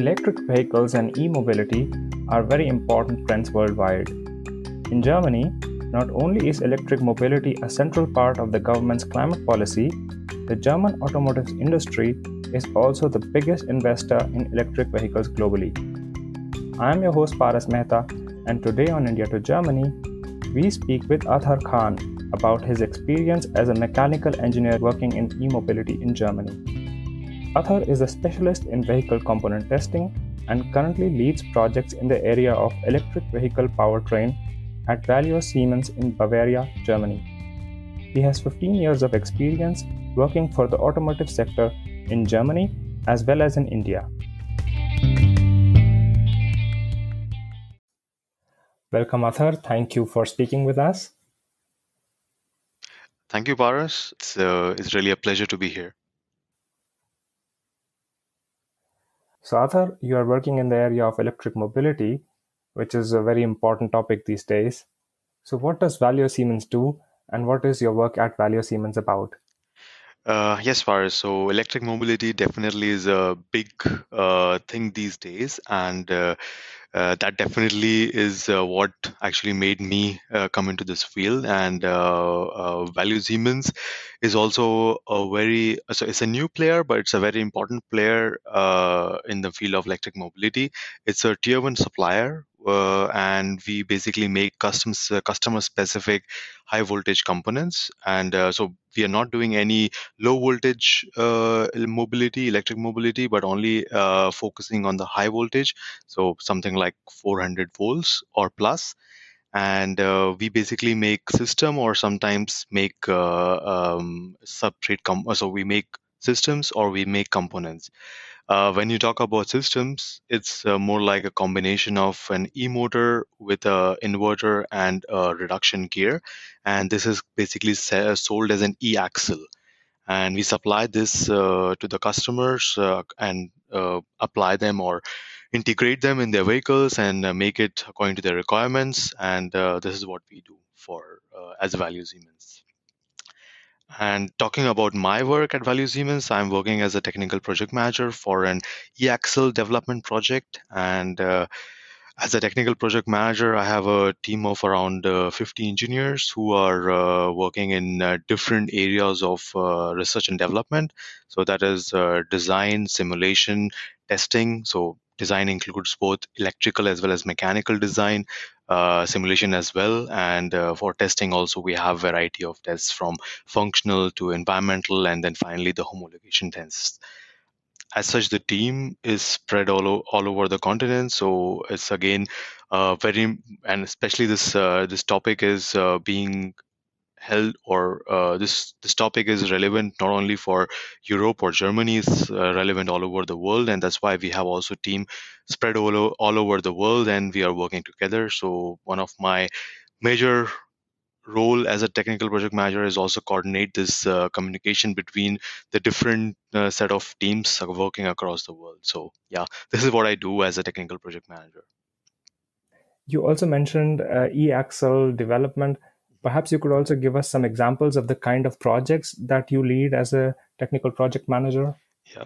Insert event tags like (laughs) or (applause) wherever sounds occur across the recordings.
Electric vehicles and e mobility are very important trends worldwide. In Germany, not only is electric mobility a central part of the government's climate policy, the German automotive industry is also the biggest investor in electric vehicles globally. I am your host Paras Mehta, and today on India to Germany, we speak with Athar Khan about his experience as a mechanical engineer working in e mobility in Germany. Athar is a specialist in vehicle component testing and currently leads projects in the area of electric vehicle powertrain at Valeo Siemens in Bavaria, Germany. He has 15 years of experience working for the automotive sector in Germany as well as in India. Welcome, Athar. Thank you for speaking with us. Thank you, Paras. It's, uh, it's really a pleasure to be here. So, Athar, you are working in the area of electric mobility, which is a very important topic these days. So, what does Valeo Siemens do, and what is your work at Valeo Siemens about? Uh, yes, Paras. So electric mobility definitely is a big uh, thing these days, and uh, uh, that definitely is uh, what actually made me uh, come into this field. And uh, uh, Valeo Siemens is also a very so it's a new player, but it's a very important player in the field of electric mobility. It's a tier one supplier uh, and we basically make custom uh, customer specific high voltage components. And uh, so we are not doing any low voltage uh, mobility electric mobility but only uh, focusing on the high voltage. So something like 400 volts or plus. and uh, we basically make system or sometimes make um, substrate com- so we make systems or we make components uh, when you talk about systems, it's uh, more like a combination of an e-motor with a inverter and a reduction gear, and this is basically sold as an e-axle. And we supply this uh, to the customers uh, and uh, apply them or integrate them in their vehicles and uh, make it according to their requirements. And this is what we do for as Valeo Siemens. And talking about my work at Valeo Siemens, I'm working as a technical project manager for an e-axle development project. And uh, as a technical project manager, I have a team of around uh, 50 engineers who are uh, working in uh, different areas of uh, research and development. So that is uh, design, simulation, testing. So design includes both electrical as well as mechanical design uh, simulation as well. And uh, for testing also we have variety of tests from functional to environmental and then finally the homologation tests. As such the team is spread all, all over the continent. So it's again uh, very and especially this uh, this topic is uh, being held or uh, this this topic is relevant not only for Europe or Germany, it's uh, relevant all over the world, and that's why we have also team spread all, o- all over the world, and we are working together. So one of my major role as a technical project manager is also coordinate this uh, communication between the different uh, set of teams working across the world. So yeah this is what i do as a technical project manager. You also mentioned uh, e-axle development Perhaps you could also give us some examples of the kind of projects that you lead as a technical project manager. Yeah.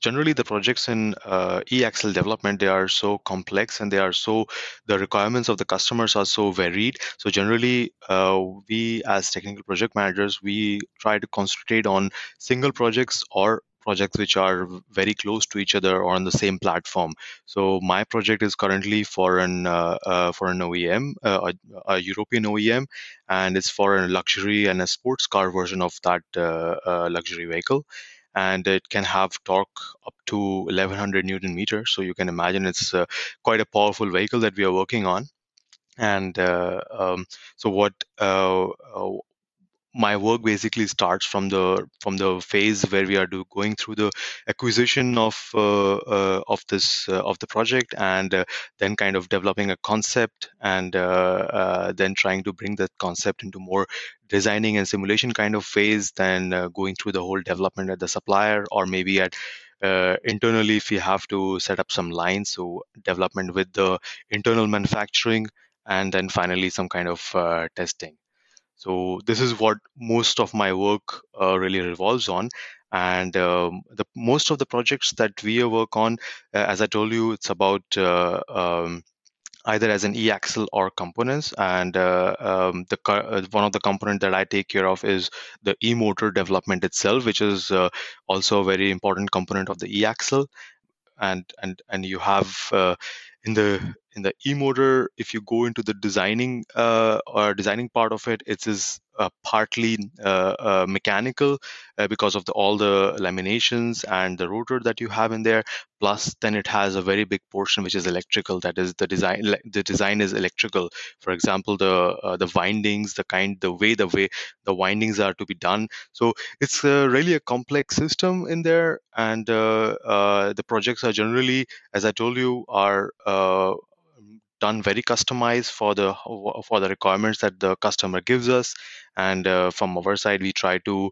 Generally, the projects in uh, e-axle development they are so complex and they are so the requirements of the customers are so varied. So generally, uh, we as technical project managers we try to concentrate on single projects or projects which are very close to each other or on the same platform. So my project is currently for an uh, uh, for an OEM, uh, a, a, European OEM, and it's for a luxury and a sports car version of that uh, uh, luxury vehicle. And it can have torque up to 1100 newton meters. So you can imagine it's uh, quite a powerful vehicle that we are working on and uh, um, so what uh, my work basically starts from the from the phase where we are do, going through the acquisition of uh, uh, of this uh, of the project and uh, then kind of developing a concept and uh, uh, then trying to bring that concept into more designing and simulation kind of phase then going through the whole development at the supplier or maybe at internally if we have to set up some lines so development with the internal manufacturing and then finally some kind of testing so this is what most of my work uh, really revolves on. and um, the most of the projects that we work on, uh, as I told you, it's about uh, um, either as an e-axle or components and uh, um, the uh, one of the component that i take care of is the e-motor development itself which is uh, also a very important component of the e-axle and and and you have uh, in the in the e-motor if you go into the designing uh, or designing part of it it is uh, partly uh, uh, mechanical uh, because of the, all the laminations and the rotor that you have in there. Plus then it has a very big portion which is electrical. That is the design the design is electrical. For example the the windings the kind the way the way the windings are to be done. So it's really a complex system in there. And the projects are generally as i told you are done very customized for the for the requirements that the customer gives us. And uh, from our side we try to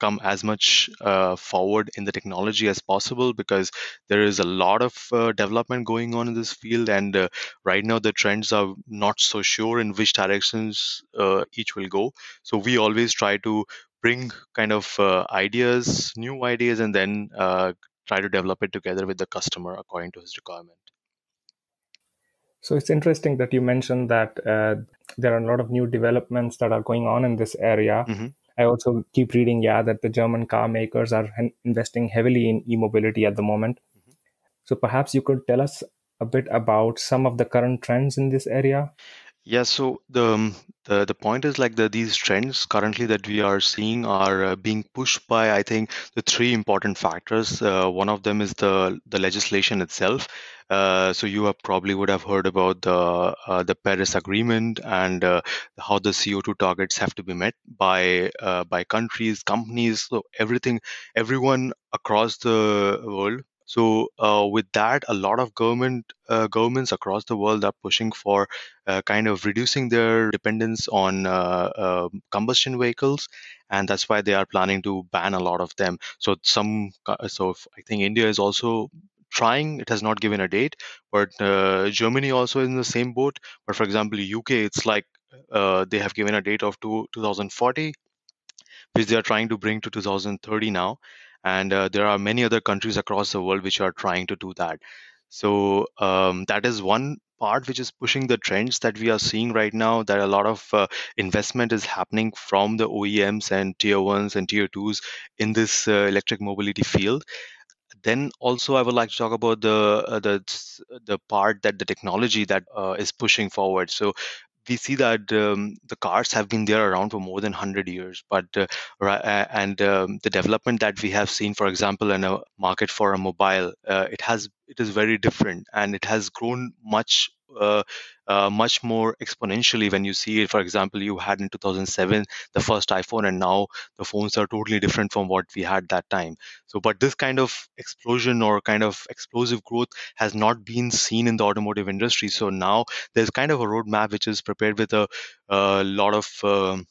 come as much uh, forward in the technology as possible because there is a lot of uh, development going on in this field. And uh, right now the trends are not so sure in which directions uh, each will go. So we always try to bring kind of uh, ideas new ideas and then uh, try to develop it together with the customer according to his requirement so it's interesting that you mentioned that uh, there are a lot of new developments that are going on in this area. Mm-hmm. I also keep reading, yeah, that the German car makers are investing heavily in e-mobility at the moment. Mm-hmm. So perhaps you could tell us a bit about some of the current trends in this area. Yeah, so the um, the the point is like the these trends currently that we are seeing are uh, being pushed by I think the three important factors. Uh, one of them is the the legislation itself. Uh, so you have probably would have heard about the uh, the Paris Agreement and uh, how the CO2 targets have to be met by uh, by countries, companies, so everything, everyone across the world so uh, with that, a lot of government uh, governments across the world are pushing for uh, kind of reducing their dependence on uh, um, combustion vehicles, and that's why they are planning to ban a lot of them. So some, so I think India is also trying it has not given a date but uh, germany also is in the same boat but for example uk it's like uh, they have given a date of two, 2040 which they are trying to bring to 2030 now and uh, there are many other countries across the world which are trying to do that. So um, that is one part which is pushing the trends that we are seeing right now that a lot of uh, investment is happening from the oems and tier ones and tier twos in this uh, electric mobility field. Then also i would like to talk about the uh, the the part that the technology that uh, is pushing forward. So we see that um, the cars have been there around for more than 100 years but uh, and um, the development that we have seen for example in a market for a mobile uh, it has it is very different and it has grown much uh, uh, much more exponentially when you see it. For example, you had in 2007 the first iPhone, and now the phones are totally different from what we had that time. So, but this kind of explosion or kind of explosive growth has not been seen in the automotive industry. So now there's kind of a roadmap which is prepared with a, a lot of um,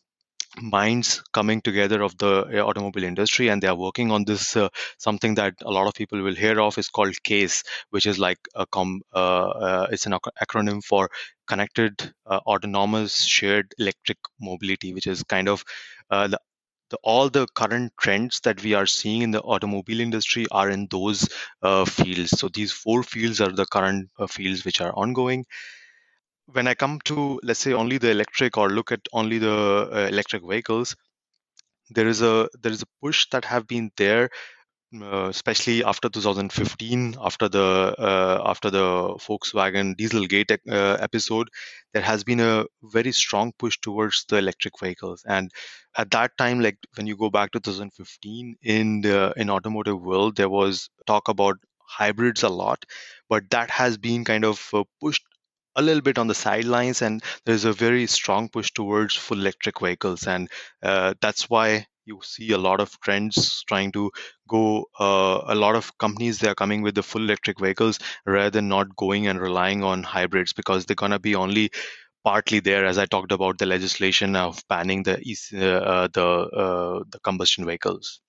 minds coming together of the uh, automobile industry and they are working on this uh, something that a lot of people will hear of is called case which is like a com uh, uh, it's an acronym for connected uh, autonomous shared electric mobility which is kind of uh, the, the, all the current trends that we are seeing in the automobile industry are in those fields. So these four fields are the current fields which are ongoing when I come to let's say only the electric or look at only the uh, electric vehicles, there is a there is a push that have been there, uh, especially after 2015, after the uh, after the Volkswagen Dieselgate uh, episode, there has been a very strong push towards the electric vehicles. And at that time, like when you go back to 2015 in the in automotive world, there was talk about hybrids a lot, but that has been kind of uh, pushed a little bit on the sidelines and there's a very strong push towards full electric vehicles. And uh, that's why you see a lot of trends trying to go uh, a lot of companies they are coming with the full electric vehicles rather than not going and relying on hybrids because they're going to be only partly there as i talked about the legislation of banning the uh, uh, the uh, the combustion vehicles.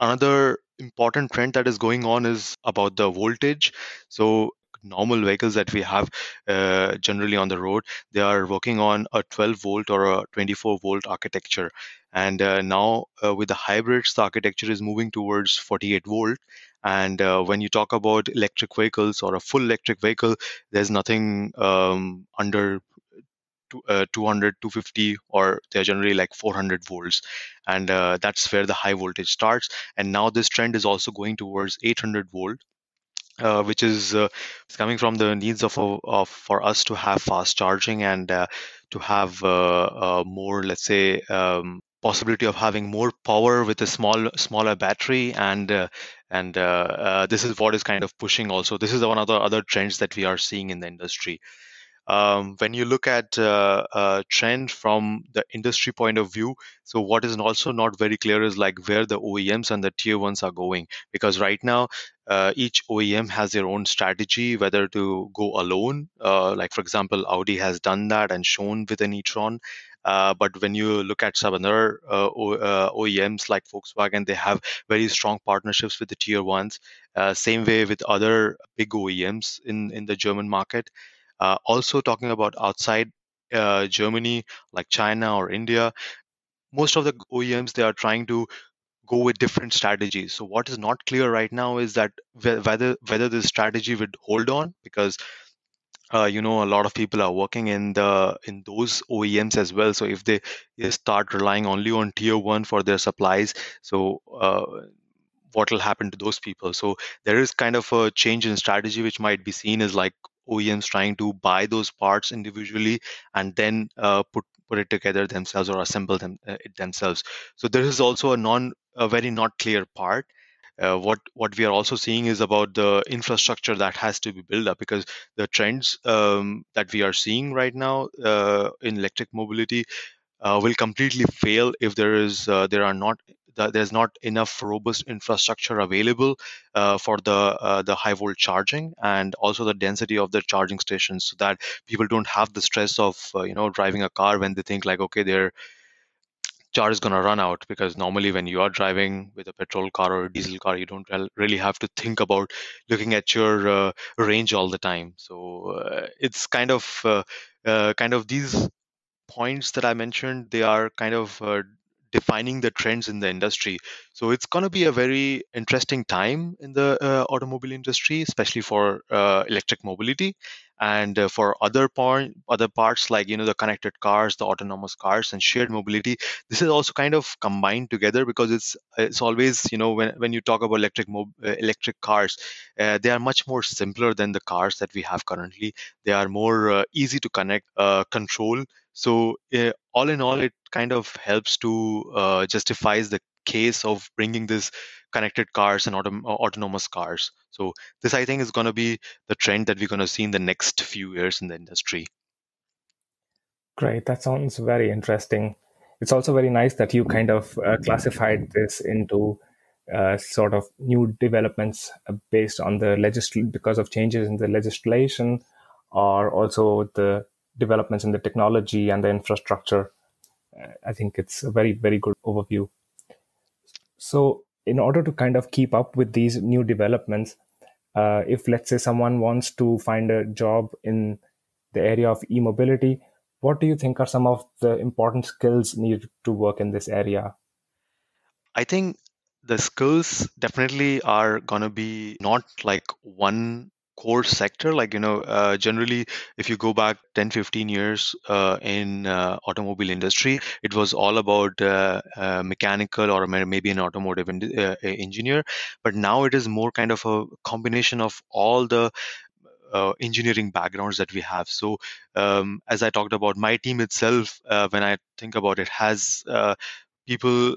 Another important trend that is going on is about the voltage. So normal vehicles that we have uh, generally on the road, they are working on a 12 volt or a 24 volt architecture. And uh, now uh, with the hybrids, the architecture is moving towards 48 volt. And uh, when you talk about electric vehicles or a full electric vehicle, there's nothing um, under uh, 200 250 or they're generally like 400 volts and uh, that's where the high voltage starts and now this trend is also going towards 800 volt uh, which is uh, coming from the needs of, of for us to have fast charging and uh, to have uh, uh, more let's say um, possibility of having more power with a small smaller battery and uh, and this is what is kind of pushing also. This is one of the other trends that we are seeing in the industry um, when you look at uh, trend from the industry point of view so what is also not very clear is like where the oems and the tier ones are going because right now uh, each oem has their own strategy whether to go alone uh, like for example audi has done that and shown with an e-tron uh, but when you look at some other uh, OEMs like Volkswagen, they have very strong partnerships with the tier ones. same way with other big OEMs in, in the German market. Uh, also talking about outside uh, Germany, like China or India, most of the OEMs they are trying to go with different strategies. So what is not clear right now is that whether whether this strategy would hold on because uh, you know a lot of people are working in the in those OEMs as well. So if they, start relying only on tier one for their supplies, so uh, what will happen to those people? So there is kind of a change in strategy which might be seen as like OEMs trying to buy those parts individually and then uh, put put it together themselves or assemble them uh, it themselves. So there is also a non a very not clear part. Uh, what what we are also seeing is about the infrastructure that has to be built up because the trends um, that we are seeing right now uh, in electric mobility uh, will completely fail if there is uh, there are not there's not enough robust infrastructure available uh, for the uh, the high volt charging and also the density of the charging stations so that people don't have the stress of uh, you know driving a car when they think like okay their charge is going to run out because normally when you are driving with a petrol car or a diesel car you don't really have to think about looking at your uh, range all the time. So uh, it's kind of uh, kind of these points that i mentioned they are kind of defining the trends in the industry. So it's going to be a very interesting time in the uh, automobile industry, especially for uh, electric mobility, and uh, for other other parts like you know the connected cars, the autonomous cars, and shared mobility. This is also kind of combined together because it's it's always you know when when you talk about electric mo- uh, electric cars, uh, they are much more simpler than the cars that we have currently. They are more uh, easy to connect, control so uh, all in all, it kind of helps to uh, justifies the case of bringing this connected cars and autom- autonomous cars. So this, I think, is going to be the trend that we're going to see in the next few years in the industry. Great, that sounds very interesting. It's also very nice that you kind of uh, classified this into uh, sort of new developments uh, based on the legisl because of changes in the legislation, or also the developments in the technology and the infrastructure. Uh, I think it's a very, very good overview. So, in order to kind of keep up with these new developments, uh, if let's say someone wants to find a job in the area of e mobility, what do you think are some of the important skills needed to work in this area? I think the skills definitely are going to be not like one core sector like you know uh, generally if you go back 10 15 years uh, in uh, automobile industry it was all about uh, uh, mechanical or maybe an automotive uh, engineer but now it is more kind of a combination of all the uh, engineering backgrounds that we have. So, um, as I talked about, my team itself, uh, when I think about it, has uh, people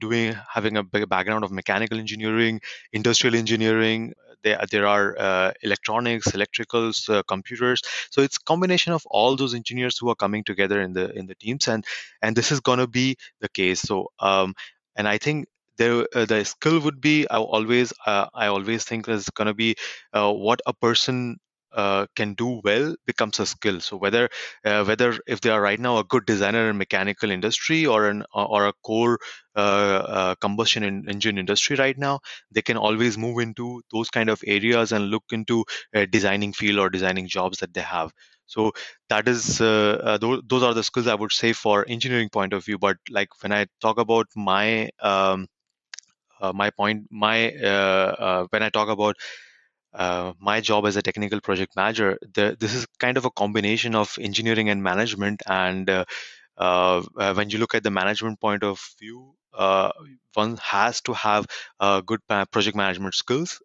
doing having a background of mechanical engineering, industrial engineering, there, there are uh, electronics electricals uh, computers. So it's combination of all those engineers who are coming together in the in the teams and and this is going to be the case. So um, and i think there uh, the skill would be i always uh, i always think is going to be uh, what a person uh, can do well becomes a skill. So whether uh, whether if they are right now a good designer in mechanical industry or an or a core uh, uh, combustion in, engine industry right now, they can always move into those kind of areas and look into designing field or designing jobs that they have. So that is uh, those, those are the skills I would say for engineering point of view. But like when I talk about my um, my point, my when I talk about uh, my job as a technical project manager, the, this is kind of a combination of engineering and management. And uh, uh, when you look at the management point of view, one has to have good project management skills,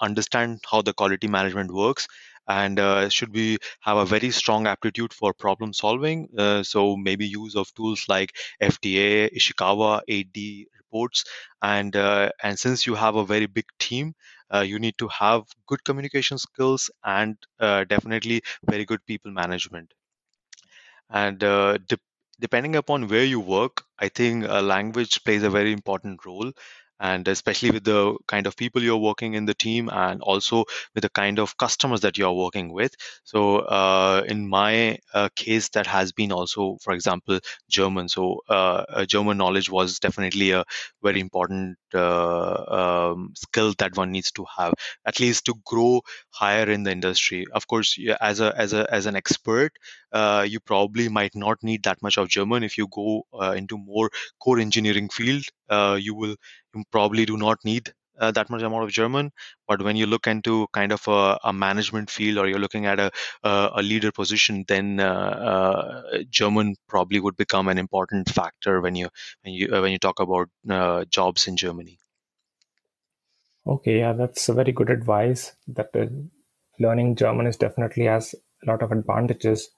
understand how the quality management works, and uh, should be have a very strong aptitude for problem solving. Uh, so maybe use of tools like FTA, Ishikawa, 8D reports, and uh, and since you have a very big team, uh, you need to have good communication skills and uh, definitely very good people management. And uh, de- depending upon where you work, I think language plays a very important role and especially with the kind of people you're working in the team and also with the kind of customers that you're working with. So uh, in my uh, case that has been also for example german. So uh, german knowledge was definitely a very important uh, um, skill that one needs to have at least to grow higher in the industry. Of course as a as a as an expert uh, you probably might not need that much of german. If you go uh, into more core engineering field you will you probably do not need uh, that much amount of German. But when you look into kind of a, a management field or you're looking at a, a, a leader position, then uh, uh, German probably would become an important factor when you when you uh, when you talk about uh, jobs in Germany. Okay, yeah, that's a very good advice. That uh, learning German is definitely has a lot of advantages.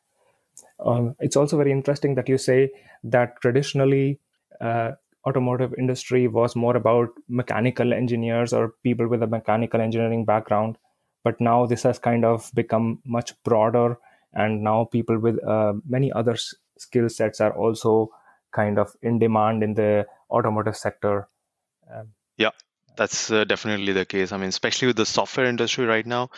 Um, it's also very interesting that you say that traditionally automotive industry was more about mechanical engineers or people with a mechanical engineering background. But now this has kind of become much broader and now people with uh, many other s- skill sets are also kind of in demand in the automotive sector. Um, yeah that's uh, definitely the case. I mean especially with the software industry right now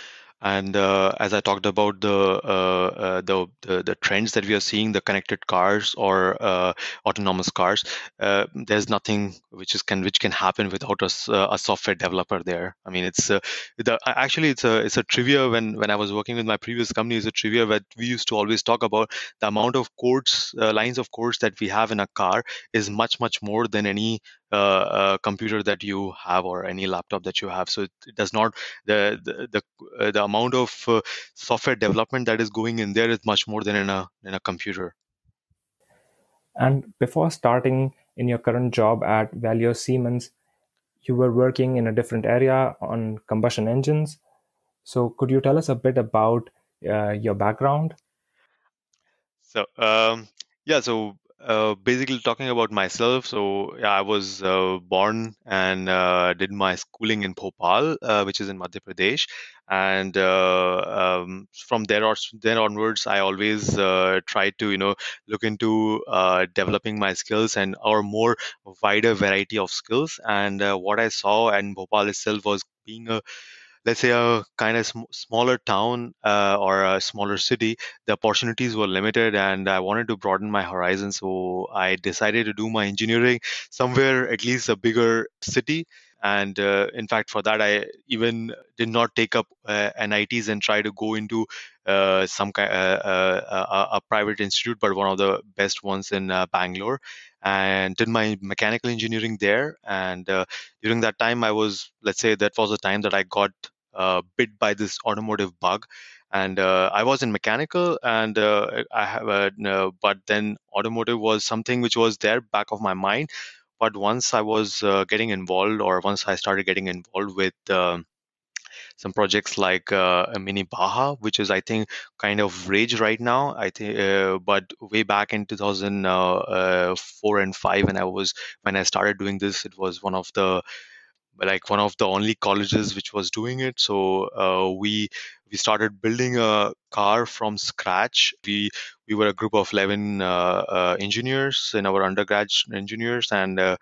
and uh, as I talked about the, uh, uh, the, the the trends that we are seeing, the connected cars or uh, autonomous cars, uh, there's nothing which is can which can happen without a, uh, a software developer there. I mean, it's the actually it's a it's a trivia when when I was working with my previous company. It's a trivia that we used to always talk about the amount of codes lines of codes that we have in a car is much much more than any uh, computer that you have or any laptop that you have. So it, does not the the the, uh, the amount of uh, software development that is going in there is much more than in a in a computer. And before starting in your current job at Valeo Siemens, you were working in a different area on combustion engines. So could you tell us a bit about uh, your background? So um, yeah, so uh, basically talking about myself. So yeah, I was uh, born and uh, did my schooling in Bhopal, uh, which is in Madhya Pradesh, and uh, um, from there or then onwards, I always tried to you know look into developing my skills and or more wider variety of skills. And what I saw in Bhopal itself was being a let's say a kind of sm- smaller town uh, or a smaller city the opportunities were limited and i wanted to broaden my horizon. So i decided to do my engineering somewhere at least a bigger city. And uh, in fact for that i even did not take up uh, nits and try to go into uh, some kind uh, uh, a private institute but one of the best ones in uh, bangalore and did my mechanical engineering there. And during that time i was let's say that was the time that i got bit by this automotive bug and uh, I was in mechanical, and uh, I have, uh, no, but then automotive was something which was there back of my mind. But once I was uh, getting involved, or once I started getting involved with um, some projects like uh, Mini Baja, which is I think kind of rage right now. I think, uh, but way back in 2004 and five, when I was when I started doing this, it was one of the like one of the only colleges which was doing it. So uh, we we started building a car from scratch. We we were a group of eleven uh, uh, engineers in our undergrad engineers, and uh,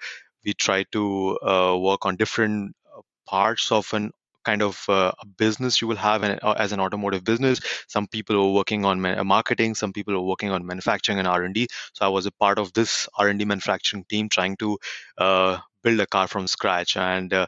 we tried to uh, work on different uh, parts of an kind of uh, a business you will have as an automotive business some people were working on ma- marketing some people were working on manufacturing and r&d so i was a part of this r&d manufacturing team trying to uh, build a car from scratch. And uh,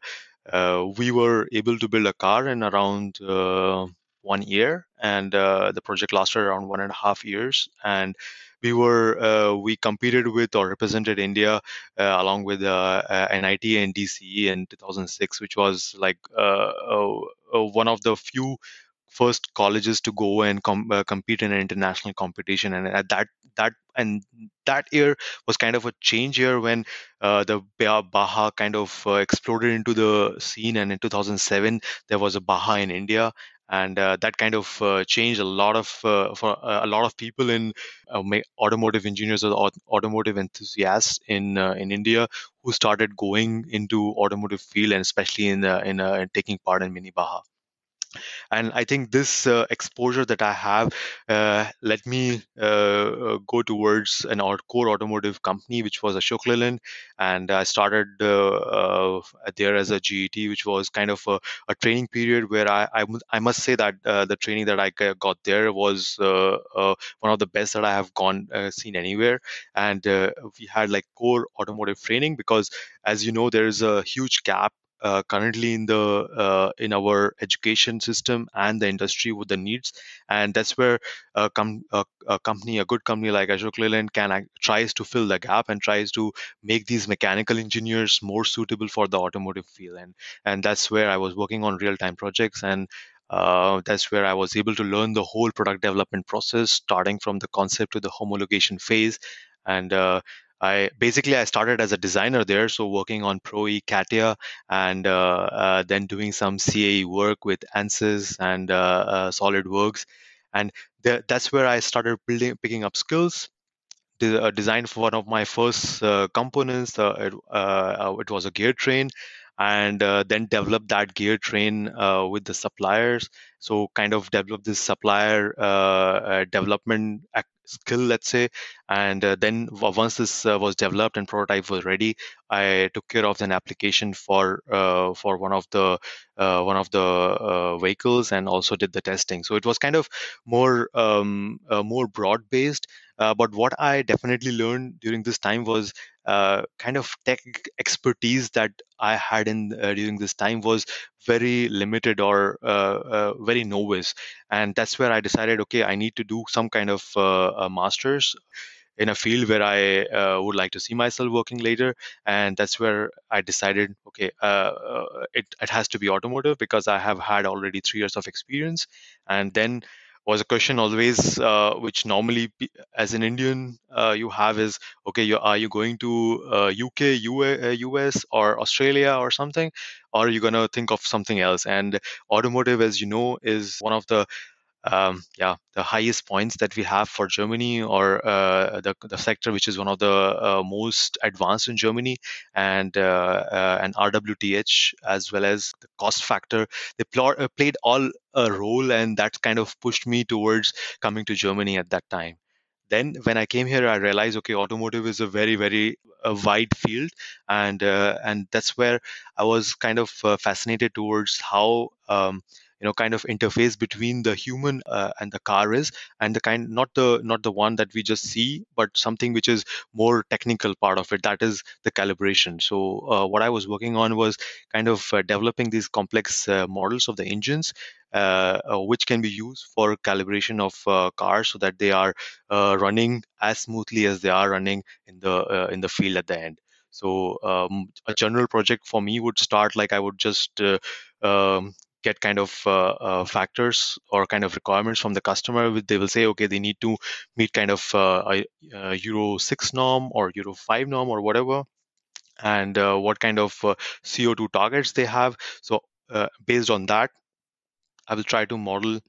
uh, we were able to build a car in around uh, one year. And the project lasted around one and a half years. And we were uh, we competed with or represented India uh, along with uh, NIT and DCE in 2006, which was like one of the few first colleges to go and com- uh, compete in an international competition. And at that that and that year was kind of a change year when uh, the Baja kind of uh, exploded into the scene. And in 2007 there was a Baja in india. And uh, that kind of uh, changed a lot of uh, for a lot of people in automotive engineers or automotive enthusiasts in in India who started going into automotive field and especially in in, in taking part in mini Baja and i think this uh, exposure that i have uh, let me uh, uh go towards an core automotive company which was ashok leyland. And i started uh, uh, there as a get which was kind of a, a training period where I, I, I must say that the training that i got there was one of the best that i have gone seen anywhere. And we had like core automotive training because as you know there is a huge gap uh, currently in the uh, in our education system and the industry with the needs. And that's where a, com- a, a company a good company like ashok leyland can tries to fill the gap and tries to make these mechanical engineers more suitable for the automotive field. And and that's where i was working on real time projects. And uh, that's where I was able to learn the whole product development process, starting from the concept to the homologation phase. And uh, I basically I started as a designer there, so working on Pro E CATIA, and uh, uh, then doing some CAE work with ANSYS and uh, uh, SolidWorks, and th- that's where I started building, picking up skills. De- uh, designed for one of my first uh, components. It, it, was a gear train, and then developed that gear train with the suppliers. So kind of develop this supplier development skill let's say and uh, then once this uh, was developed and prototype was ready i took care of an application for uh, for one of the uh, one of the uh, vehicles and also did the testing. So it was kind of more um, uh, more broad based but what i definitely learned during this time was kind of tech expertise that i had in during this time was very limited or very novice and that's where i decided okay i need to do some kind of a master's in a field where I uh, would like to see myself working later. And that's where I decided, okay, uh, uh, it, it has to be automotive because I have had already three years of experience. And then was a question always uh, which normally as an indian uh, you have is okay you, are you going to uh, uk us or australia or something? Or are you going to think of something else? And automotive as you know is one of the um, yeah, the highest points that we have for Germany or uh, the, the sector which is one of the uh, most advanced in Germany and uh, uh and RWTH as well as the cost factor they pl- uh, played all a role and that kind of pushed me towards coming to Germany at that time. Then when I came here, I realized okay, automotive is a very very a wide field and uh, and that's where I was kind of fascinated towards how um, you know kind of interface between the human uh, and the car is and the kind not the not the one that we just see but something which is more technical part of it that is the calibration. So uh, what i was working on was kind of uh, developing these complex uh, models of the engines uh, uh, which can be used for calibration of cars so that they are running as smoothly as they are running in the in the field at the end. So um, a general project for me would start like i would just um, get kind of uh, uh, factors or kind of requirements from the customer. They will say, okay, they need to meet kind of uh, a, a Euro 6 norm or Euro 5 norm or whatever, and uh, what kind of uh, CO2 targets they have. So, uh, based on that, I will try to model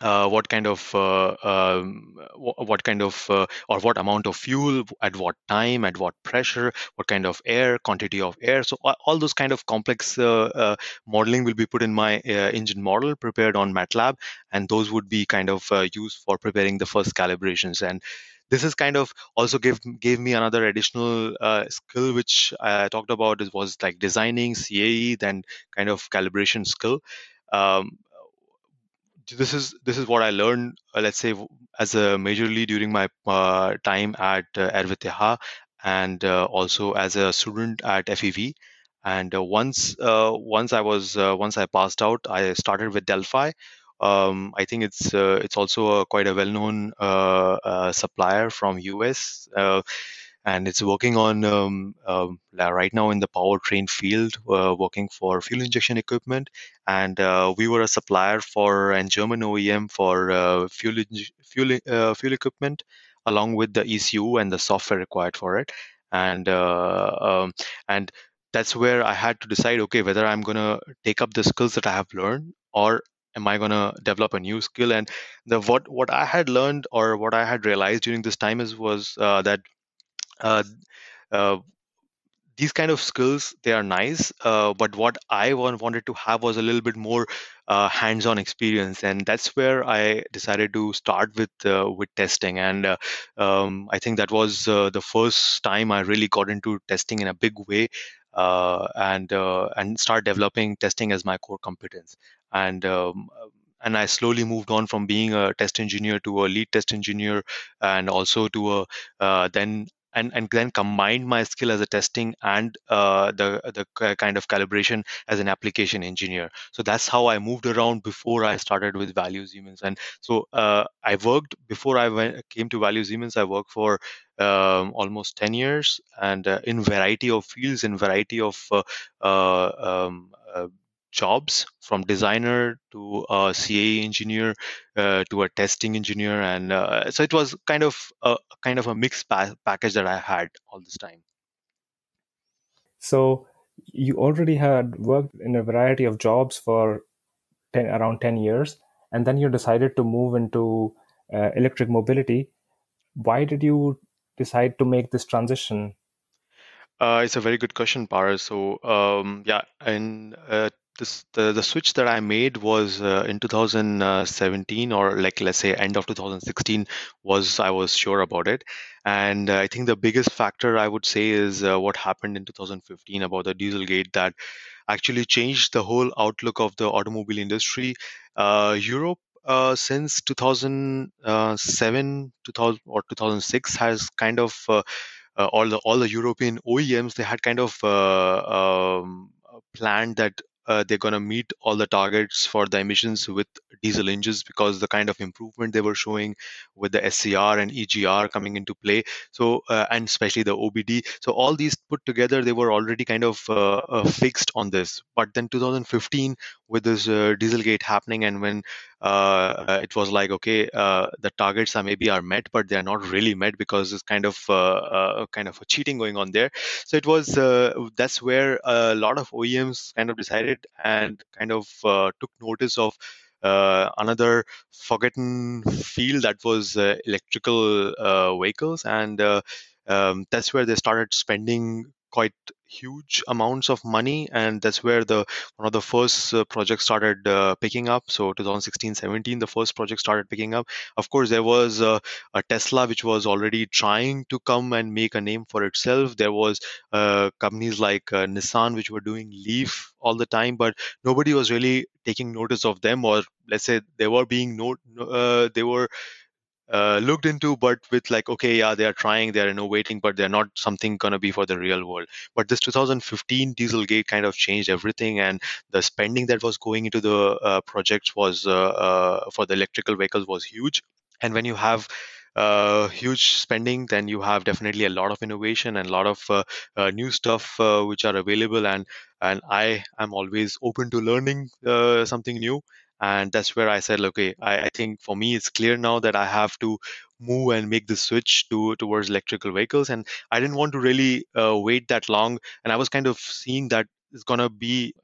uh, what kind of uh, um, what kind of uh, or what amount of fuel at what time at what pressure what kind of air quantity of air so all those kind of complex uh, uh, modeling will be put in my uh, engine model prepared on matlab and those would be kind of used for preparing the first calibrations and this is kind of also gave gave me another additional uh, skill which I talked about. It was like designing CAE, then kind of calibration skill. Um, this is this is what I learned. Uh, let's say as a majorly during my uh, time at uh, RWTH and uh, also as a student at FEV. And uh, once uh, once I was once I passed out, I started with Delphi. Um, I think it's it's also a, quite a well-known supplier from US and it's working on um, um, right now in the powertrain field, uh, working for fuel injection equipment. And uh, we were a supplier for a German OEM for uh, fuel fuel uh, fuel equipment, along with the ECU and the software required for it. And uh, um, and that's where I had to decide, okay, whether I'm gonna take up the skills that I have learned or am i going to develop a new skill and the what what i had learned or what i had realized during this time is was uh, that these kind of skills they are nice uh, but what i want, wanted to have was a little bit more uh, hands-on experience and that's where i decided to start with uh, with testing and uh, um, i think that was the first time i really got into testing in a big way and and start developing testing as my core competence. And um, and I slowly moved on from being a test engineer to a lead test engineer, and also to a uh, then and and then combined my skill as a testing and uh, the the kind of calibration as an application engineer. So that's how I moved around before I started with Valeo Siemens. And so uh, I worked before I went, came to Valeo Siemens. I worked for um, almost 10 years and uh, in variety of fields in variety of uh, uh, um, uh, jobs from designer to a CA engineer uh, to a testing engineer, and uh, so it was kind of a kind of a mixed pa- package that I had all this time. So you already had worked in a variety of jobs for 10, around 10 years and then you decided to move into uh, electric mobility. Why did you decide to make this transition? Uh, it's a very good question paras. So um, yeah and uh, this the, the switch that I made was uh, in 2017 or like let's say end of 2016 was I was sure about it and uh, I think the biggest factor I would say is uh, what happened in 2015 about the Dieselgate that actually changed the whole outlook of the automobile industry. Uh, Europe uh, since 2007 2000 or 2006 has kind of uh, uh, all the all the European OEMs they had kind of uh, um, planned that uh, they're going to meet all the targets for the emissions with diesel engines because the kind of improvement they were showing with the SCR and EGR coming into play. So, uh, and especially the OBD. So, all these put together, they were already kind of uh, uh fixed on this. But then 2015, with this uh, Dieselgate happening, and when uh, it was like, okay, the targets are maybe are met, but they are not really met because it's kind of kind of cheating going on there. So, it was that's where a lot of OEMs kind of decided and kind of uh, took notice of uh, another forgotten field that was uh, electrical uh, vehicles, and uh, um, that's where they started spending quite huge amounts of money and that's where the one of the first uh, projects started uh, picking up. So 2016 17 the first project started picking up. Of course there was uh, a tesla which was already trying to come and make a name for itself. There was uh, companies like uh, nissan which were doing leaf all the time but nobody was really taking notice of them or let's say they were being note uh, they were uh, looked into, but with like, okay, yeah, they are trying, they are innovating, but they're not something gonna be for the real world. But this 2015 Dieselgate kind of changed everything, and the spending that was going into the uh, projects was uh, uh for the electrical vehicles was huge. And when you have uh, huge spending, then you have definitely a lot of innovation and a lot of uh, uh, new stuff uh, which are available. And and I am always open to learning something new and that's where i said okay I, I, think for me it's clear now that i have to move and make the switch to towards electrical vehicles. And i didn't want to really uh, wait that long. And i was kind of seeing that it's going to be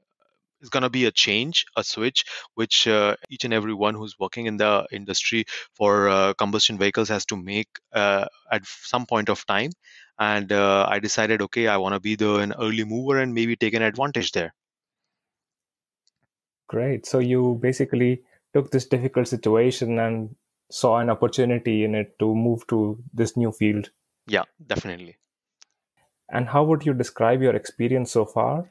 it's going to be a change a switch which uh, each and every one who's working in the industry for uh, combustion vehicles has to make uh, at some point of time. And uh, i decided okay i want to be the an early mover and maybe take an advantage there Great. So you basically took this difficult situation and saw an opportunity in it to move to this new field. Yeah, definitely. And how would you describe your experience so far?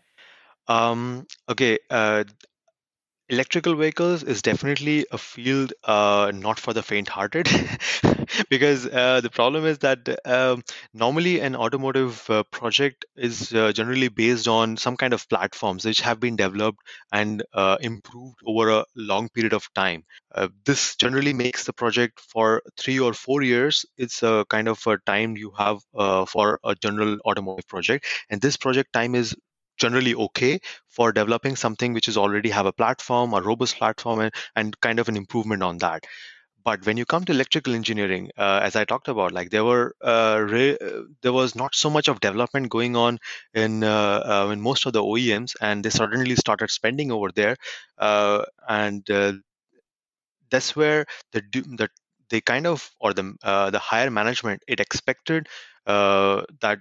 Um, okay, uh, electrical vehicles is definitely a field uh, not for the faint-hearted. (laughs) Because uh, the problem is that um, normally an automotive uh, project is uh, generally based on some kind of platforms which have been developed and uh, improved over a long period of time. Uh, this generally makes the project for three or four years. It's a kind of a time you have for a general automotive project. And this project time is generally okay for developing something which is already have a platform a robust platform and, and kind of an improvement on that. But when you come to electrical engineering uh, as i talked about like there were uh, re- uh, there was not so much of development going on in uh, uh, in most of the oems and they suddenly started spending over there uh, and that's where the the they kind of or the the higher management it expected that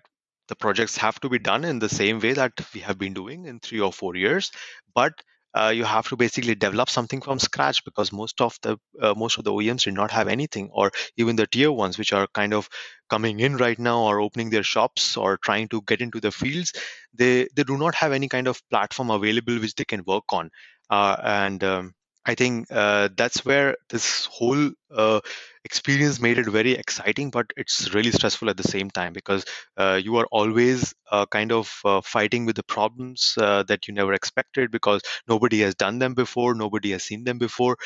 the projects have to be done in the same way that we have been doing in three or four years but uh, you have to basically develop something from scratch because most of the uh, most of the OEMs did not have anything, or even the tier ones, which are kind of coming in right now or opening their shops or trying to get into the fields, they they do not have any kind of platform available which they can work on, uh, and um, I think uh, that's where this whole uh, experience made it very exciting, but it's really stressful at the same time because uh, you are always uh, kind of uh, fighting with the problems uh, that you never expected because nobody has done them before, nobody has seen them before.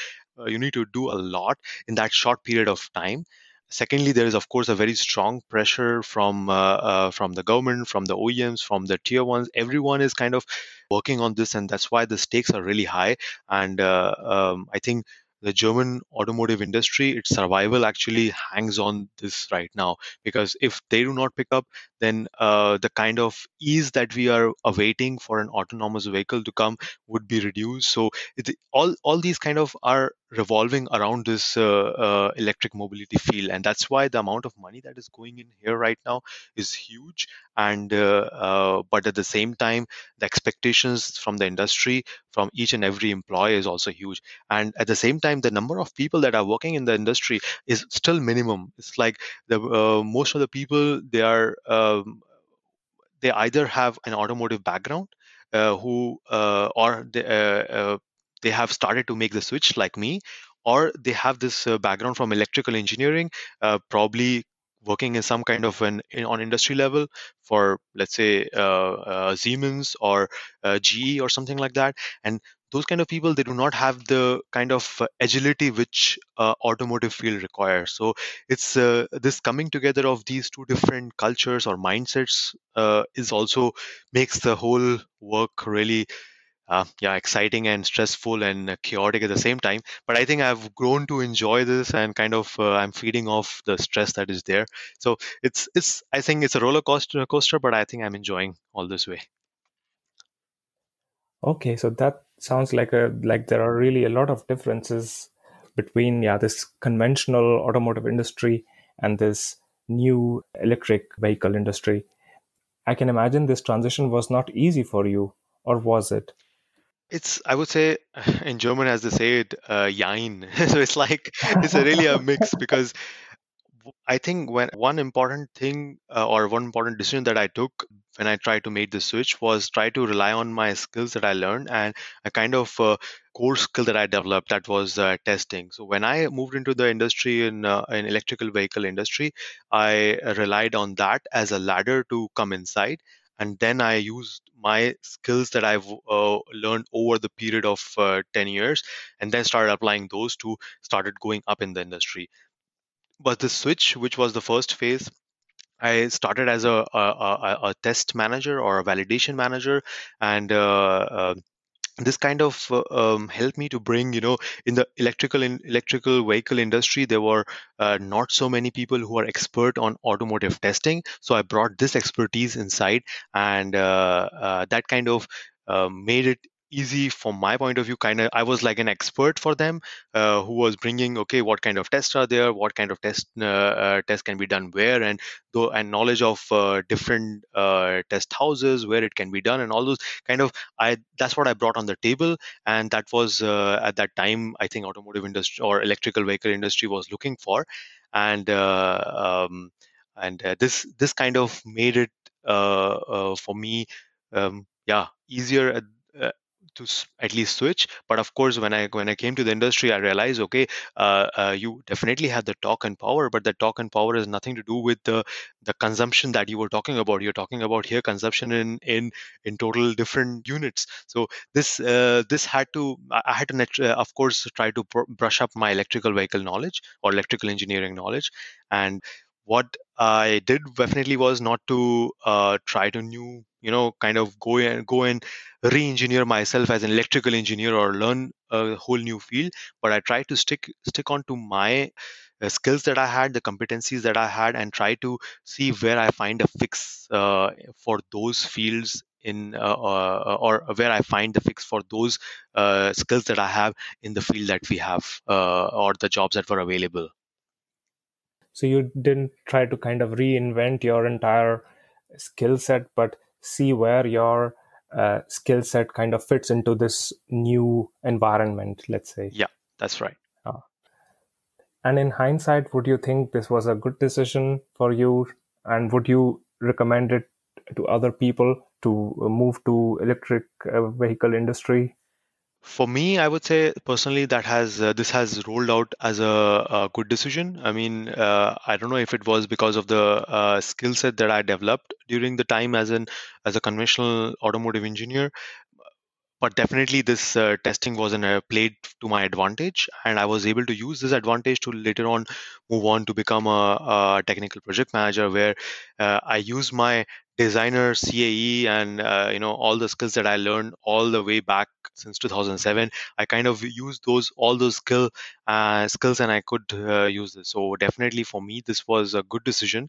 you need to do a lot in that short period of time secondly there is of course a very strong pressure from uh, uh, from the government from the oems from the tier ones everyone is kind of working on this and that's why the stakes are really high and uh, um, i think the German automotive industry, its survival actually hangs on this right now. Because if they do not pick up, then uh, the kind of ease that we are awaiting for an autonomous vehicle to come would be reduced. So it, all all these kind of are revolving around this uh, uh, electric mobility field, and that's why the amount of money that is going in here right now is huge. And uh, but at the same time, the expectations from the industry, from each and every employee, is also huge. And at the same time, the number of people that are working in the industry is still minimum. It's like the most of the people they are um, they either have an automotive background uh, who uh, or they, uh, they have started to make the switch like me or they have this uh, background from electrical engineering uh, probably working in some kind of an in, on industry level for let's say uh, uh siemens or uh, ge or something like that. And those kind of people they do not have the kind of uh, agility which automotive field requires. So it's this coming together of these two different cultures or mindsets is also makes the whole work really uh, yeah, exciting and stressful and chaotic at the same time. But I think I've grown to enjoy this and kind of uh, I'm feeding off the stress that is there. So it's it's I think it's a roller coaster coaster, but I think I'm enjoying all this way. Okay, so that sounds like a like there are really a lot of differences between yeah this conventional automotive industry and this new electric vehicle industry. I can imagine this transition was not easy for you, or was it? It's, I would say, (laughs) in German, as they say it, uh, Jein. (laughs) so it's like, it's a really a mix (laughs) because I think when one important thing uh, or one important decision that I took when I tried to make the switch was try to rely on my skills that I learned and a kind of uh, core skill that I developed that was uh, testing. So when I moved into the industry in uh, in electrical vehicle industry, I relied on that as a ladder to come inside and then i used my skills that i've uh, learned over the period of uh, 10 years and then started applying those to started going up in the industry. But the switch which was the first phase I started as a, a, a, a test manager or a validation manager, and uh, uh, this kind of uh, um, helped me to bring you know in the electrical in electrical vehicle industry there were uh, not so many people who are expert on automotive testing. So i brought this expertise inside and uh, uh that kind of um, made it easy from my point of view kind of i was like an expert for them uh, who was bringing okay what kind of tests are there what kind of test uh, uh, tests can be done where and though and knowledge of uh, different uh, test houses where it can be done and all those kind of i that's what i brought on the table and that was uh, at that time i think automotive industry or electrical vehicle industry was looking for and um, and this this kind of made it for me um, yeah easier uh, to at least switch. But of course when i when i came to the industry i realized okay uh, uh, you definitely have the torque and power but the torque and power has nothing to do with the the consumption that you were talking about. You're talking about here consumption in in in total different units. So this uh, this had to i had to uh, of course try to pr- brush up my electrical vehicle knowledge or electrical engineering knowledge. And what I did definitely was not to uh, try to new, you know, kind of go and go and re-engineer myself as an electrical engineer or learn a whole new field. But I tried to stick stick on to my uh, skills that I had, the competencies that I had, and try to see where I find a fix uh, for those fields in uh, uh, or where I find the fix for those uh, skills that I have in the field that we have or the jobs that were available. So you didn't try to kind of reinvent your entire skill set, but see where your uh, skill set kind of fits into this new environment, let's say. Yeah, that's right. Uh, and in hindsight, would you think this was a good decision for you? And would you recommend it to other people to move to electric uh, vehicle industry? For me i would say personally that has uh, this has rolled out as a, a good decision. I mean uh, i don't know if it was because of the uh, skill set that i developed during the time as an as a conventional automotive engineer but definitely this uh, testing was in a played to my advantage and i was able to use this advantage to later on move on to become a, a technical project manager where uh, i use my designer cae and uh, you know all the skills that i learned all the way back since 2007 i kind of used those all those skill uh, skills and i could uh, use this. So definitely for me this was a good decision.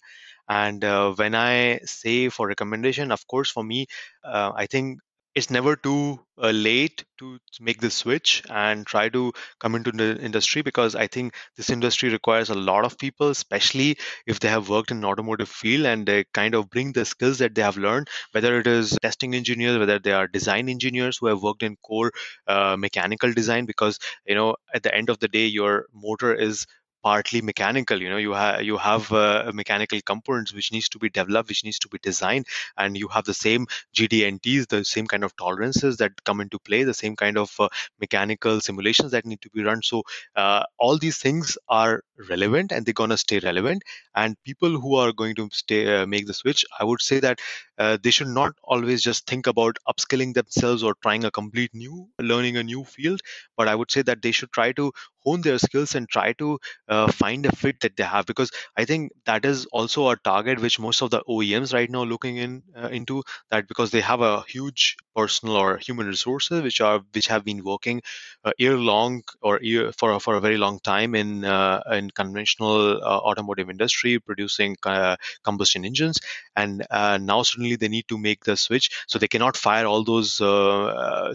And uh, when i say for recommendation of course for me i think it's never too uh, late to make the switch and try to come into the industry because I think this industry requires a lot of people, especially if they have worked in automotive field and they kind of bring the skills that they have learned, whether it is testing engineers, whether they are design engineers who have worked in core uh, mechanical design, because you know at the end of the day, your motor is partly mechanical you know you have you have uh, mechanical components which needs to be developed which needs to be designed and you have the same gd&ts the same kind of tolerances that come into play the same kind of uh, mechanical simulations that need to be run. So uh, all these things are relevant and they're going to stay relevant. And people who are going to stay uh, make the switch i would say that uh, they should not always just think about upskilling themselves or trying a complete new learning a new field but i would say that they should try to hone their skills and try to uh, find a fit that they have because i think that is also a target which most of the oems right now looking in uh, into that because they have a huge personal or human resources which are which have been working uh, year long or year for for a very long time in uh, in conventional uh, automotive industry producing uh, combustion engines. And now suddenly they need to make the switch. So they cannot fire all those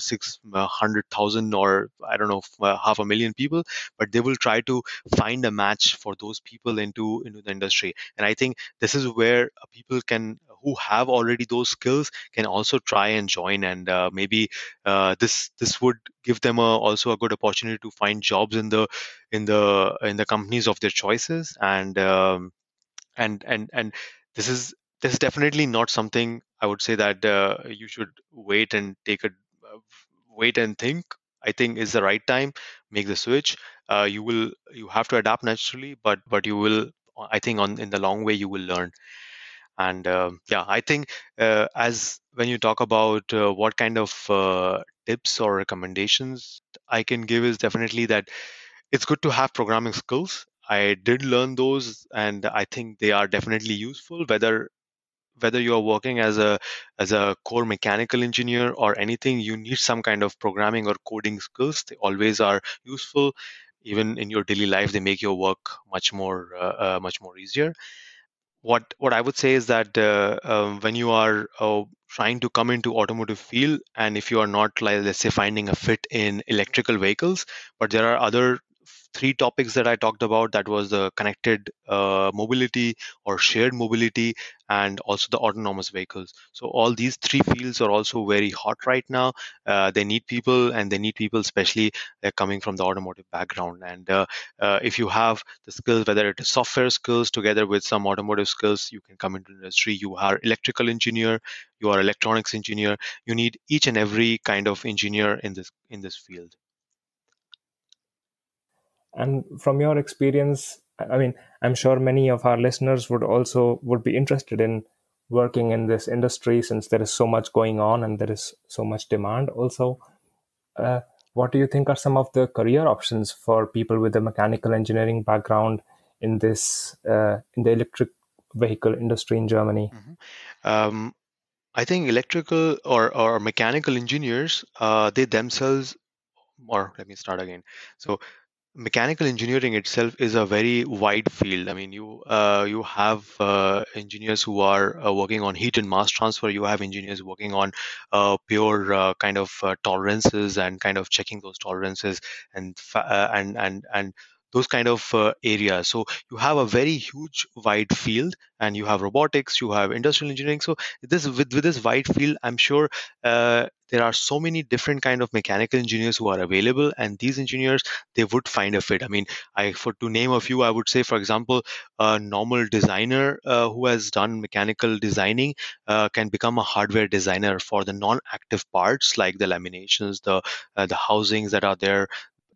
600,000 or i don't know half a million people but they will try to find a match for those people into into the industry. And i think this is where people can who have already those skills can also try and join and uh, maybe uh, this this would give them a, also a good opportunity to find jobs in the in the in the companies of their choices. And um, and and and this is this is definitely not something i would say that uh, you should wait and take a uh, wait and think i think is the right time make the switch. Uh, you will you have to adapt naturally but but you will i think on in the long way you will learn. And uh, yeah i think uh, as when you talk about uh, what kind of uh, tips or recommendations i can give is definitely that it's good to have programming skills. I did learn those and i think they are definitely useful whether whether you are working as a as a core mechanical engineer or anything you need some kind of programming or coding skills. They always are useful. Even in your daily life they make your work much more uh, uh, much more easier. What what i would say is that uh, um, when you are uh, trying to come into automotive field and if you are not like let's say finding a fit in electrical vehicles but there are other three topics that I talked about. That was the connected uh, mobility or shared mobility, and also the autonomous vehicles. So all these three fields are also very hot right now. Uh, they need people, and they need people, especially uh, coming from the automotive background. And uh, uh, if you have the skills, whether it is software skills together with some automotive skills, you can come into industry. You are electrical engineer, you are electronics engineer. You need each and every kind of engineer in this in this field. And from your experience, I mean, I'm sure many of our listeners would also would be interested in working in this industry since there is so much going on and there is so much demand also. Uh, what do you think are some of the career options for people with a mechanical engineering background in this uh, in the electric vehicle industry in Germany? Mm-hmm. Um, I think electrical or, or mechanical engineers, uh, they themselves, or let me start again. So mechanical engineering itself is a very wide field. I mean, you uh, you have uh, engineers who are uh, working on heat and mass transfer. You have engineers working on uh, pure uh, kind of uh, tolerances and kind of checking those tolerances and and and and those kind of uh, areas. So you have a very huge wide field, and you have robotics, you have industrial engineering. So this with, with this wide field, I'm sure uh, there are so many different kind of mechanical engineers who are available, and these engineers they would find a fit. I mean, I for to name a few, I would say, for example, a normal designer uh, who has done mechanical designing uh, can become a hardware designer for the non-active parts like the laminations, the uh, the housings that are there,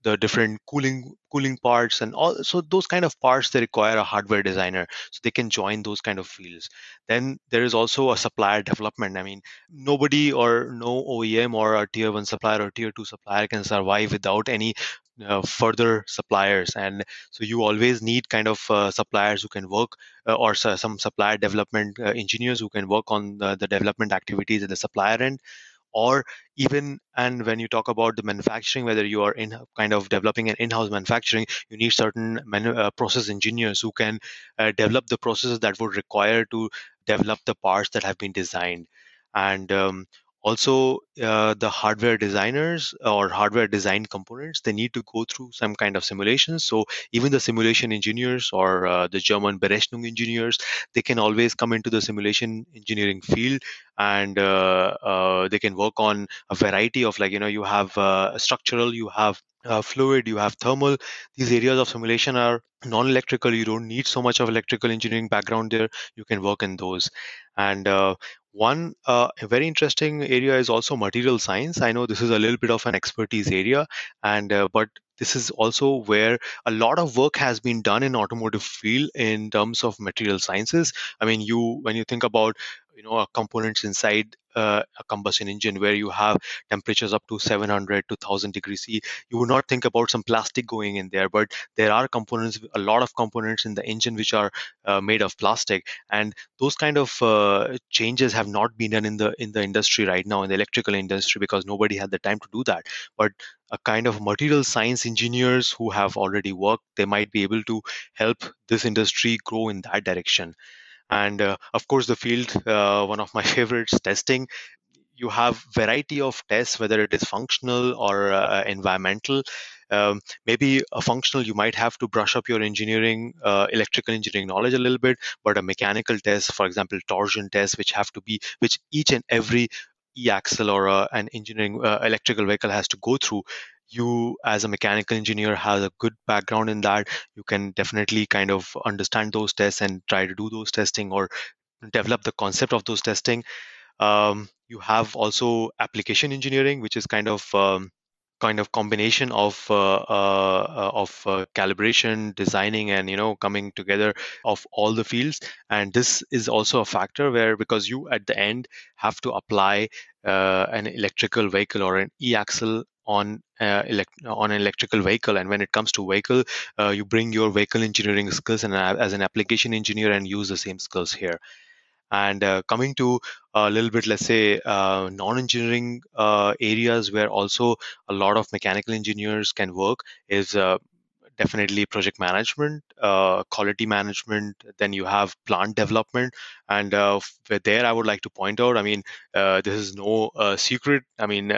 the different cooling cooling parts and all so those kind of parts they require a hardware designer so they can join those kind of fields. Then there is also a supplier development i mean nobody or no oem or a tier 1 supplier or tier 2 supplier can survive without any uh, further suppliers and so you always need kind of uh, suppliers who can work uh, or some supplier development uh, engineers who can work on the, the development activities at the supplier end or even and when you talk about the manufacturing whether you are in kind of developing an in-house manufacturing you need certain manu- uh, process engineers who can uh, develop the processes that would require to develop the parts that have been designed. And um, also uh, the hardware designers or hardware design components they need to go through some kind of simulations so even the simulation engineers or uh, the german berechnung engineers they can always come into the simulation engineering field and uh, uh they can work on a variety of like you know you have uh, structural you have uh, fluid, you have thermal. These areas of simulation are non-electrical. You don't need so much of electrical engineering background there. You can work in those. And uh, one uh, very interesting area is also material science. I know this is a little bit of an expertise area, and uh, but this is also where a lot of work has been done in automotive field in terms of material sciences. I mean, you when you think about you know components inside uh, a combustion engine where you have temperatures up to 700 to 1000 degrees C, you would not think about some plastic going in there, but there are components, a lot of components in the engine which are uh, made of plastic, and those kind of uh, changes have not been done in the in the industry right now in the electrical industry because nobody had the time to do that. But a kind of material science engineers who have already worked, they might be able to help this industry grow in that direction and uh, of course the field uh, one of my (laughs) favorites testing. You have variety of tests whether it is functional or uh, environmental. Um, maybe a functional you might have to brush up your engineering uh, electrical engineering knowledge a little bit but a mechanical test for example torsion tests which have to be which each and every e-axle or uh, an engineering uh, electrical vehicle has to go through you as a mechanical engineer has a good background in that you can definitely kind of understand those tests and try to do those testing or develop the concept of those testing. Um, you have also application engineering which is kind of um, kind of combination of uh, uh, of uh, calibration designing and you know coming together of all the fields. And this is also a factor where because you at the end have to apply uh, an electrical vehicle or an e-axle on uh, elect- on an electrical vehicle and when it comes to vehicle uh, you bring your vehicle engineering skills and uh, as an application engineer and use the same skills here and uh, coming to a little bit let's say uh, non-engineering uh, areas where also a lot of mechanical engineers can work is definitely project management, uh, quality management. Then you have plant development, and uh, there I would like to point out. I mean, uh, this is no secret. I mean,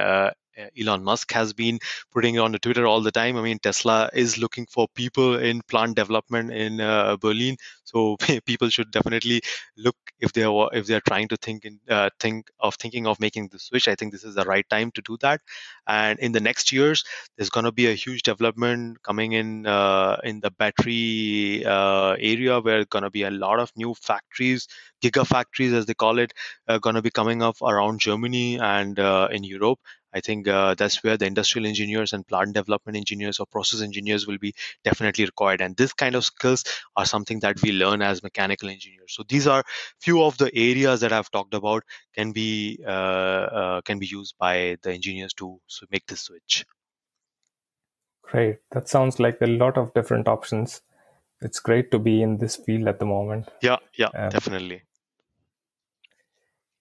Elon Musk has been putting it on the Twitter all the time. I mean, Tesla is looking for people in plant development in uh, Berlin, so (laughs) people should definitely look if they are if they are trying to think in, uh, think of thinking of making the switch. I think this is the right time to do that. And in the next years, there's going to be a huge development coming in uh, in the battery uh, area, where going to be a lot of new factories, gigafactories as they call it, uh, going to be coming up around Germany and uh, in Europe I think uh, that's where the industrial engineers and plant development engineers or process engineers will be definitely required. And this kind of skills are something that we learn as mechanical engineers. So these are few of the areas that I've talked about can be uh, uh, can be used by the engineers to make the switch. Great. That sounds like a lot of different options. It's great to be in this field at the moment. Yeah, yeah, um, definitely.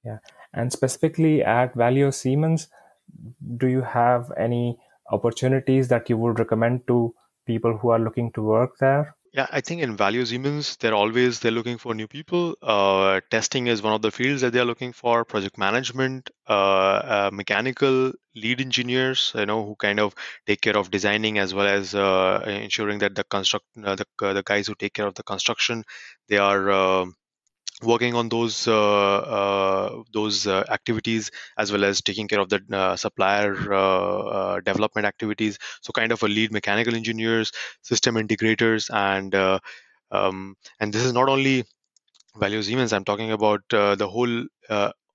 Yeah. And specifically at Valeo Siemens, do you have any opportunities that you would recommend to people who are looking to work there? Yeah, I think in Valeo Siemens, they're always they're looking for new people. Uh, testing is one of the fields that they're looking for. Project management, uh, uh, mechanical lead engineers, you know, who kind of take care of designing as well as uh, ensuring that the construct uh, the the guys who take care of the construction, they are um, working on those uh, uh, those uh, activities as well as taking care of the supplier development activities. So kind of a lead mechanical engineers, system integrators, and um, and this is not only Valeo Siemens. I'm talking about the whole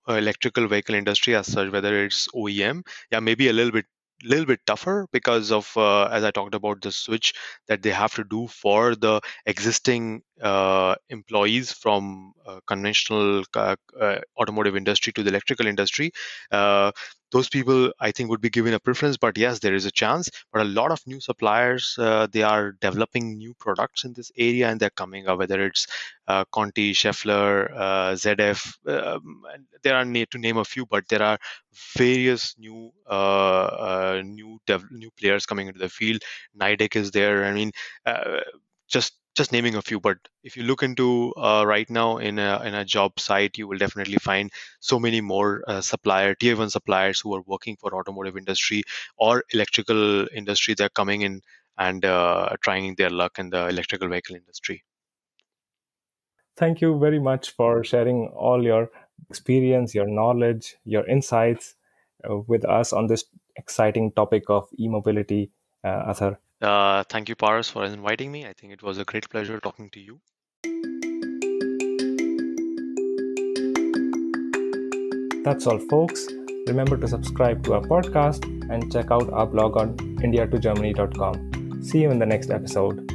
electrical vehicle industry as such, whether it's OEM, yeah, maybe a little bit little bit tougher because of uh, as i talked about the switch that they have to do for the existing uh, employees from uh, conventional uh, uh, automotive industry to the electrical industry. Uh, those people i think would be given a preference but yes there is a chance. But a lot of new suppliers uh, they are developing new products in this area and they're coming up whether it's uh, conti Schaeffler uh, zf um, there are to name a few but there are various new new dev- new players coming into the field. Nidec is there. I mean just just naming a few but if you look into uh, right now in a, in a job site you will definitely find so many more uh, supplier tier one suppliers who are working for automotive industry or electrical industry they're coming in and uh, trying their luck in the electrical vehicle industry thank you very much for sharing all your experience your knowledge your insights uh, with us on this exciting topic of e-mobility uh, Athar. Uh, thank you, Paras, for inviting me. I think it was a great pleasure talking to you. That's all, folks. Remember to subscribe to our podcast and check out our blog on indiatogermany.com. See you in the next episode.